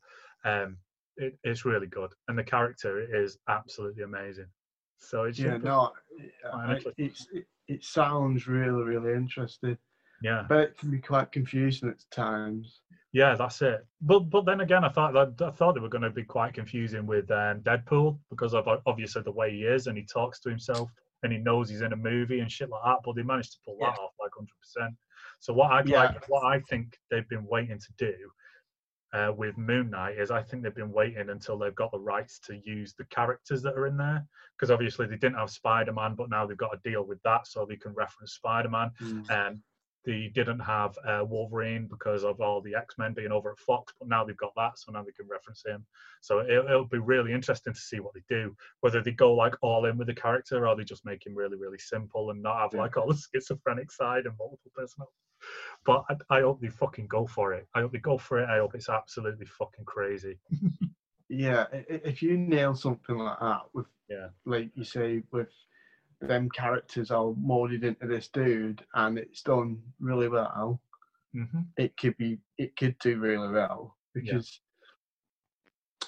um, it, it's really good, and the character is absolutely amazing. So it's Yeah, no, Quite I, interesting. it's it, it sounds really really interesting, yeah, but it can be quite confusing at times. yeah, that's it. But but then again, I thought that I thought they were going to be quite confusing with um, Deadpool because of uh, obviously the way he is and he talks to himself and he knows he's in a movie and shit like that. But they managed to pull that off like hundred percent. So what I'd Yeah. like, what I think they've been waiting to do uh, with Moon Knight is I think they've been waiting until they've got the rights to use the characters that are in there because obviously they didn't have Spider Man, but now they've got to deal with that so they can reference Spider Man. Mm. Um, they didn't have uh, Wolverine because of all the X Men being over at Fox, but now they've got that, so now they can reference him. So it, it'll be really interesting to see what they do, whether they go like all in with the character or they just make him really, really simple and not have like all the schizophrenic side and multiple personalities. But I, I hope they fucking go for it. I hope they go for it. I hope it's absolutely fucking crazy. Yeah, if you nail something like that with, Yeah. like you say, with them characters are molded into this dude, and it's done really well, hmm it could be, it could do really well Yeah. because,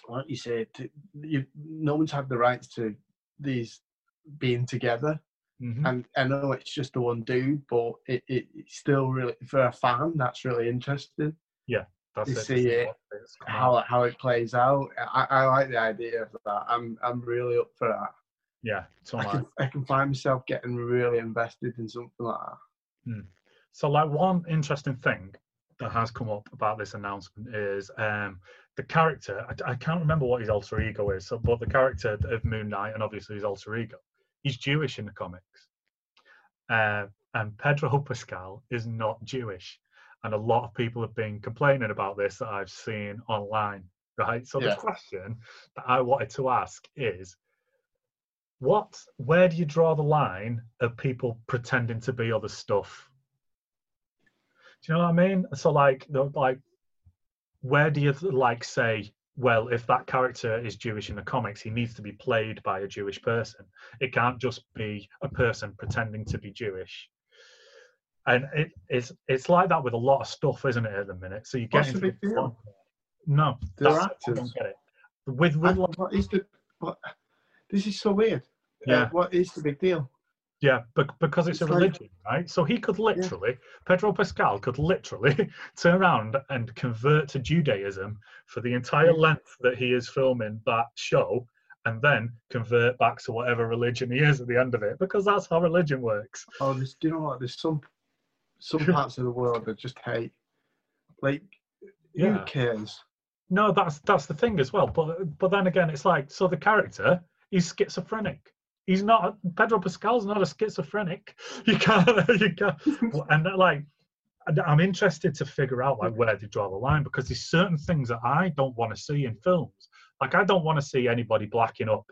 like you said, you, no one's had the rights to these being together, hmm and I know it's just the one dude, but it, it it's still really for a fan that's really interesting. Yeah that's to it. see it, It's come out. How how it plays out, I, I like the idea of that. I'm I'm really up for that. Yeah. So I can, I can find myself getting really invested in something like that. So, like one interesting thing that has come up about this announcement is um, the character. I, I can't remember what his alter ego is, so, but the character of Moon Knight and obviously his alter ego, he's Jewish in the comics, uh, and Pedro Pascal is not Jewish, and a lot of people have been complaining about this that I've seen online. Right. So Yeah. the question that I wanted to ask is. What, where do you draw the line of people pretending to be other stuff do you know what I mean? So like, like, where do you like say, well, if that character is Jewish in the comics, he needs to be played by a Jewish person. It can't just be a person pretending to be Jewish. And it, it's it's like that with a lot of stuff, isn't it? At the minute, so you get into big deal? one- No, They're I actors. don't get it. With with And like, what is the what? This is so weird. Uh, Yeah. what is the big deal? Yeah, bec- because it's, It's a like- religion, right? So he could literally, Pedro Pascal could literally turn around and convert to Judaism for the entire Yeah. length that he is filming that show, and then convert back to whatever religion he is at the end of it, because that's how religion works. Oh, there's, do you know what? There's some some parts of the world that just hate. Like, Yeah. who cares? No, that's that's the thing as well. But but then again, it's like so the character he's schizophrenic. He's not Pedro Pascal's not a schizophrenic. You can't you can't. and like I'm interested to figure out like where they draw the line because there's certain things that I don't want to see in films. Like I don't want to see anybody blacking up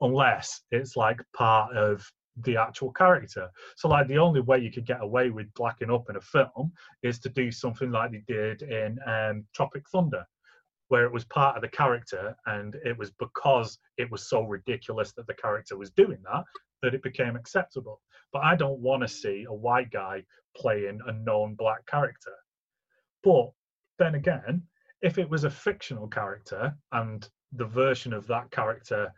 unless it's like part of the actual character. So like the only way you could get away with blacking up in a film is to do something like they did in um, Tropic Thunder, where it was part of the character and it was because it was so ridiculous that the character was doing that that it became acceptable. But I don't want to see a white guy playing a known black character. But then again, if it was a fictional character and the version of that character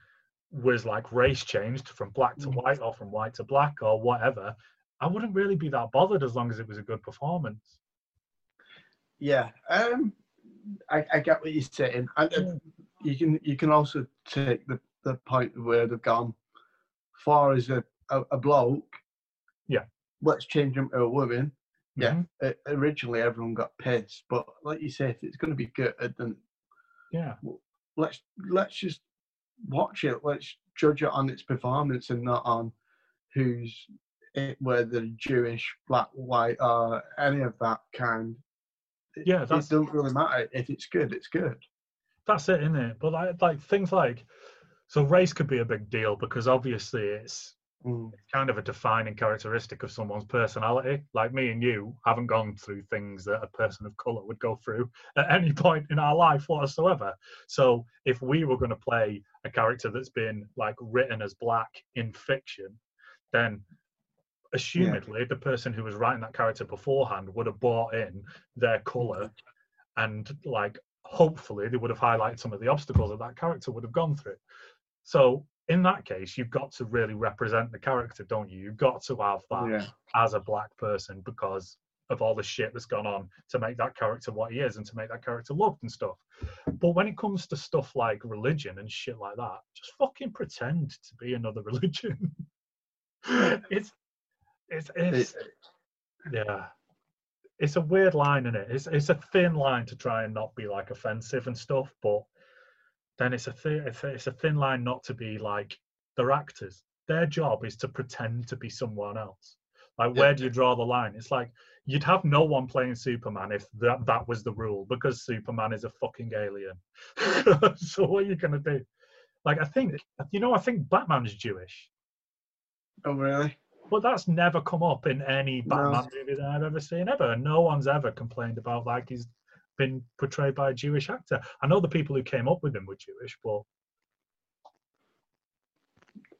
was like race changed from black to Mm. white or from white to black or whatever, I wouldn't really be that bothered as long as it was a good performance. Yeah. Um, I, I get what you're saying. And uh, you can you can also take the, the point where they've gone far as a, a, a bloke. Yeah. Let's change him to a woman. Yeah. Mhm. Uh, originally, everyone got pissed, but like you say, if it's going to be good, then Yeah. let's let's just watch it. Let's judge it on its performance and not on who's it, whether Jewish, black, white, or any of that kind. Yeah, it doesn't really matter. If it's good, it's good. that's it, isn't it? But like, like things like, so race could be a big deal because obviously it's Mm. it's kind of a defining characteristic of someone's personality. Like me and you haven't gone through things that a person of color would go through at any point in our life whatsoever. So if we were going to play a character that's been like written as black in fiction, then assumedly the person who was writing that character beforehand would have brought in their color and like hopefully they would have highlighted some of the obstacles that that character would have gone through. So in that case, you've got to really represent the character, don't you? You've got to have that Yeah. as a black person because of all the shit that's gone on to make that character what he is and to make that character loved and stuff. But when it comes to stuff like religion and shit like that, just fucking pretend to be another religion. it's it's it's It- yeah. It's a weird line in it. It's it's a thin line to try and not be like offensive and stuff, but then it's a thin it's a, thin line not to be like they're actors. Their job is to pretend to be someone else. Like Yeah. where do you draw the line? It's like you'd have no one playing Superman if that that was the rule because Superman is a fucking alien. so what are you gonna do? Like I think you know I think Batman's Jewish. Oh, really? But that's never come up in any No. Batman movie that I've ever seen ever. No one's ever complained about like he's been portrayed by a Jewish actor. I know the people who came up with him were Jewish, but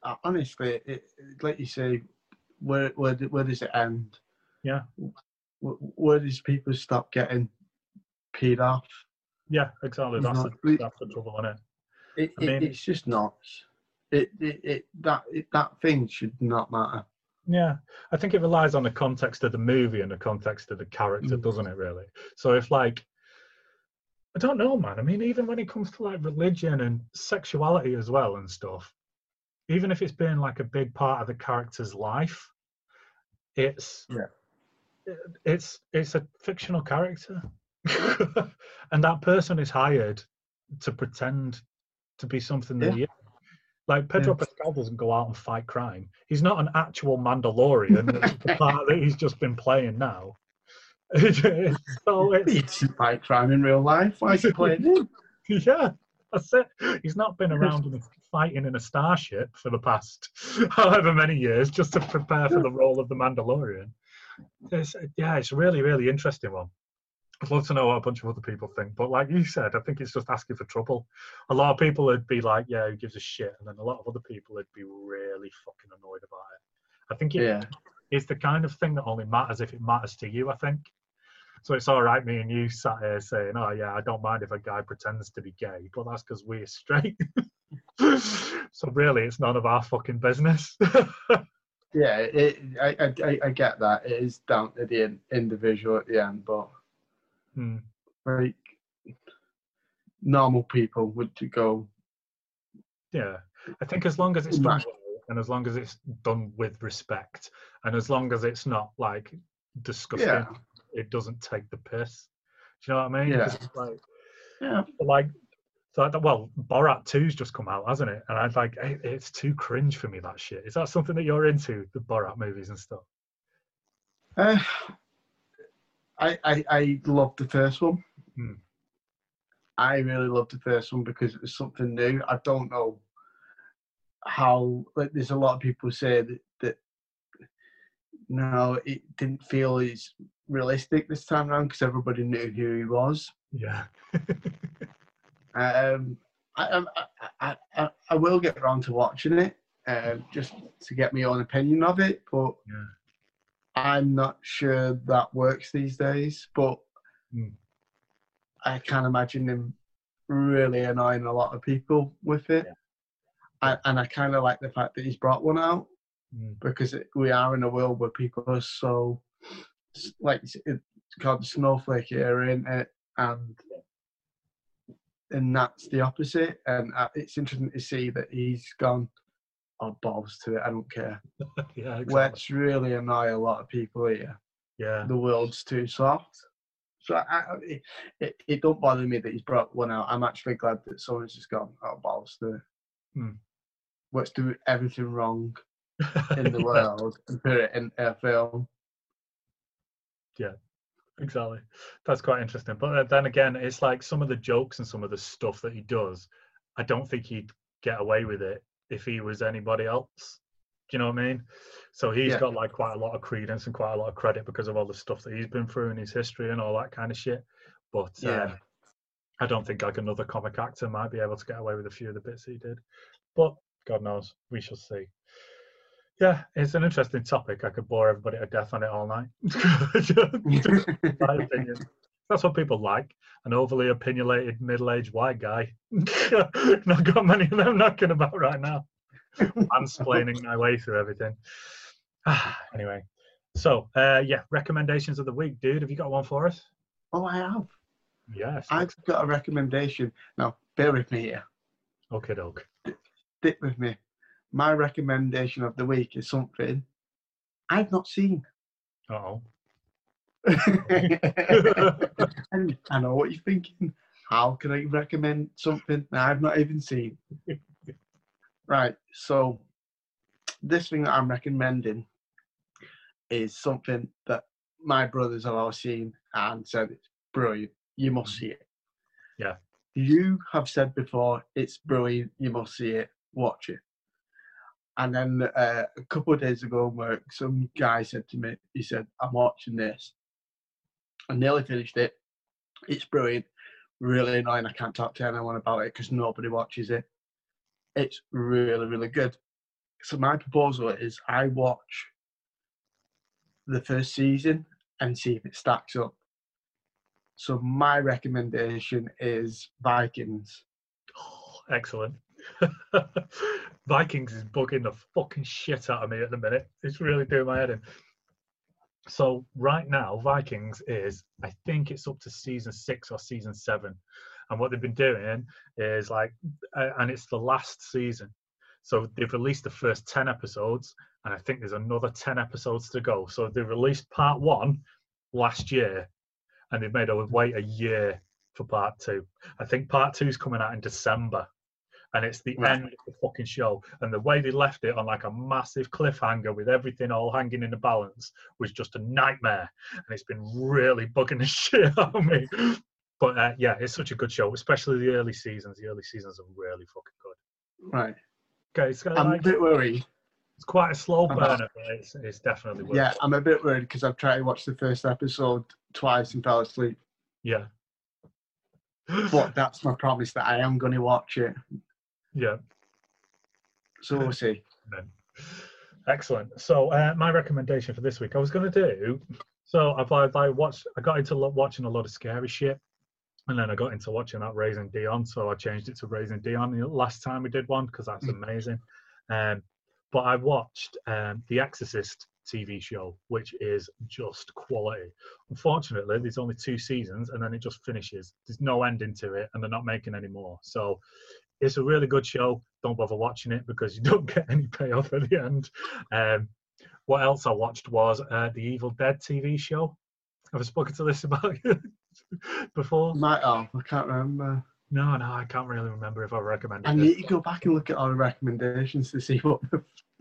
Uh, honestly, it, like you say, where where where does it end? Yeah. Where, where does people stop getting peed off? yeah, exactly. That's not- the, that's the trouble in it. It, I it, it's just nuts. It, it, it that it, that thing should not matter. Yeah, I think it relies on the context of the movie and the context of the character, Mm. doesn't it? Really. So if like, I don't know, man. I mean, even when it comes to like religion and sexuality as well and stuff, even if it's been like a big part of the character's life, it's Yeah. it- it's it's a fictional character, and that person is hired to pretend to be something that Yeah. he is. Like Pedro Yeah. Pascal doesn't go out and fight crime. He's not an actual Mandalorian. the part that he's just been playing now. so it's, He didn't fight crime in real life. Why is he playing him? yeah, that's it. He's not been around in a, fighting in a starship for the past however many years just to prepare for the role of the Mandalorian. It's, yeah, it's a really, really interesting one. I'd love to know what a bunch of other people think, but like you said, I think it's just asking for trouble. A lot of people would be like, "Yeah, who gives a shit," and then a lot of other people would be really fucking annoyed about it. I think it, Yeah. it's the kind of thing that only matters if it matters to you. I think. So it's all right, me and you sat here saying, "Oh yeah, I don't mind if a guy pretends to be gay, but that's because we're straight." so really, it's none of our fucking business. Yeah, it, I, I, I- I get that. It is down to the individual at the end, but Hmm. like normal people would to go. Yeah, I think as long as it's done well, and as long as it's done with respect, and as long as it's not like disgusting, Yeah. it doesn't take the piss. Do you know what I mean? Yeah. like, Yeah, like so well borat 2's just come out hasn't it and I'd like it- it's too cringe for me that shit is that something that you're into the borat movies and stuff uh, I, I I loved the first one. Hmm. I really loved the first one because it was something new. I don't know how like there's a lot of people say that that no, it didn't feel as realistic this time around because everybody knew who he was. yeah Um, I, I, I, I, I will get around to watching it um, just to get my own opinion of it, but Yeah. I'm not sure that works these days. But Hmm. I can imagine him really annoying a lot of people with it. I, and I kind of like the fact that he's brought one out Mm. because it, we are in a world where people are so like it's called the snowflake era, isn't it? And and that's the opposite. And uh, it's interesting to see that he's gone. Oh, balls to it! I don't care. yeah exactly. Let's really annoy a lot of people here. yeah The world's too soft. So I, I, it, it, it don't bother me that he's brought one out. I'm actually glad that someone's just gone. Oh, balls to it. Hmm. Let's do everything wrong in the Yeah, world and put it in a film. Yeah, exactly that's quite interesting but uh, then again it's like some of the jokes and some of the stuff that he does i don't think he'd get away with it if he was anybody else Do you know what I mean? So he's Yeah. got like quite a lot of credence and quite a lot of credit because of all the stuff that he's been through in his history and all that kind of shit. But Yeah. um, I don't think like another comic actor might be able to get away with a few of the bits he did. But God knows, we shall see. Yeah, it's an interesting topic. I could bore everybody to death on it all night. my opinion. That's what people like. An overly opinionated middle-aged white guy. Not got many of them knocking about right now. Mansplaining my way through everything. anyway, so uh, yeah, recommendations of the week, dude. Have you got one for us? oh, I have. Yes. I've got a recommendation. Now, bear with me here. Okay, doke. Stick with me. My recommendation of the week is something I've not seen. Oh. And I know what you're thinking. How can I recommend something that I've not even seen? right. So, this thing that I'm recommending is something that my brothers have all seen and said it's brilliant. You must see it. Yeah. You have said before it's brilliant. You must see it. Watch it. And then uh, a couple of days ago, work, some guy said to me, he said, "I'm watching this." I nearly finished it. It's brilliant. Really annoying. I can't talk to anyone about it because nobody watches it. It's really, really good. So my proposal is I watch the first season and see if it stacks up. So my recommendation is Vikings. Oh, excellent. Vikings is bugging the fucking shit out of me at the minute. It's really doing my head in. So right now, Vikings is I think it's up to season six or season seven, and what they've been doing is like, and it's the last season. So they've released the first ten episodes, and I think there's another ten episodes to go. So they released part one last year, and they've made us wait a year for part two. I think part two is coming out in December and it's the Right. end of the fucking show. And the way they left it on like a massive cliffhanger with everything all hanging in the balance was just a nightmare. And it's been really bugging the shit out of me. But uh, yeah, it's such a good show, especially the early seasons. The early seasons are really fucking good. Right. Okay, it's, got, I'm a bit worried. it's quite a slow burner, but it's, it's definitely worth Yeah, it. I'm a bit worried because I've tried to watch the first episode twice and fell asleep. Yeah. But that's my promise that I am going to watch it. Yeah. So we'll see. Excellent. So uh, my recommendation for this week, I was going to do. So I've I, I watched. I got into lo- watching a lot of scary shit, and then I got into watching that Raising Dion. So I changed it to Raising Dion the last time we did one because that's amazing. Um, but I watched um, The Exorcist TV show, which is just quality. Unfortunately, there's only two seasons, and then it just finishes. There's no ending to it, and they're not making any more. So it's a really good show. Don't bother watching it because you don't get any payoff at the end. Um, what else I watched was uh, the Evil Dead TV show. Have I spoken to this about before? My, oh, I can't remember. No, no, I can't really remember if I recommended I it. need to go back and look at our recommendations to see what.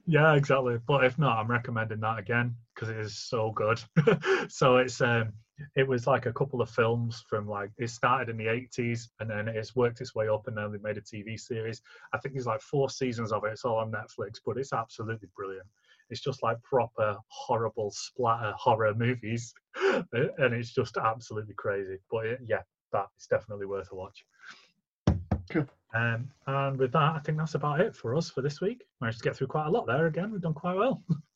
Yeah, exactly. But if not, I'm recommending that again because it is so good. so it's um, it was like a couple of films from like it started in the 80s and then it's worked its way up and then they made a TV series. I think there's like four seasons of it. It's all on Netflix, but it's absolutely brilliant. It's just like proper horrible splatter horror movies, and it's just absolutely crazy. But it, yeah, that is definitely worth a watch. Cool. Um, and with that, I think that's about it for us for this week. Managed to get through quite a lot there again. We've done quite well.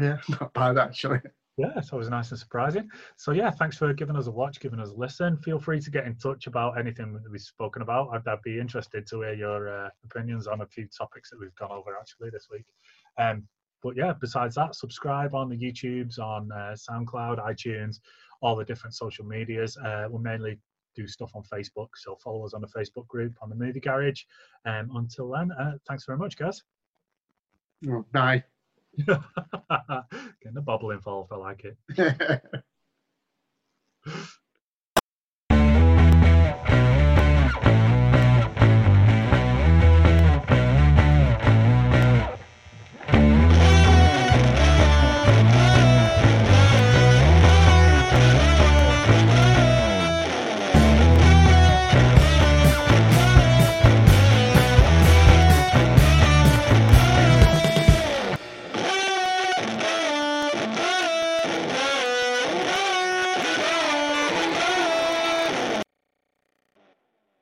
Yeah, not bad actually. Yeah, it's always nice and surprising. So yeah, thanks for giving us a watch, giving us a listen. Feel free to get in touch about anything that we've spoken about. I'd, I'd be interested to hear your uh, opinions on a few topics that we've gone over actually this week. Um, but yeah, besides that, subscribe on the YouTubes, on uh, SoundCloud, iTunes, all the different social medias. Uh, we mainly do stuff on Facebook, so follow us on the Facebook group on the Movie Garage. Um, until then, uh, thanks very much, guys. Bye. Getting the bubble involved, I like it.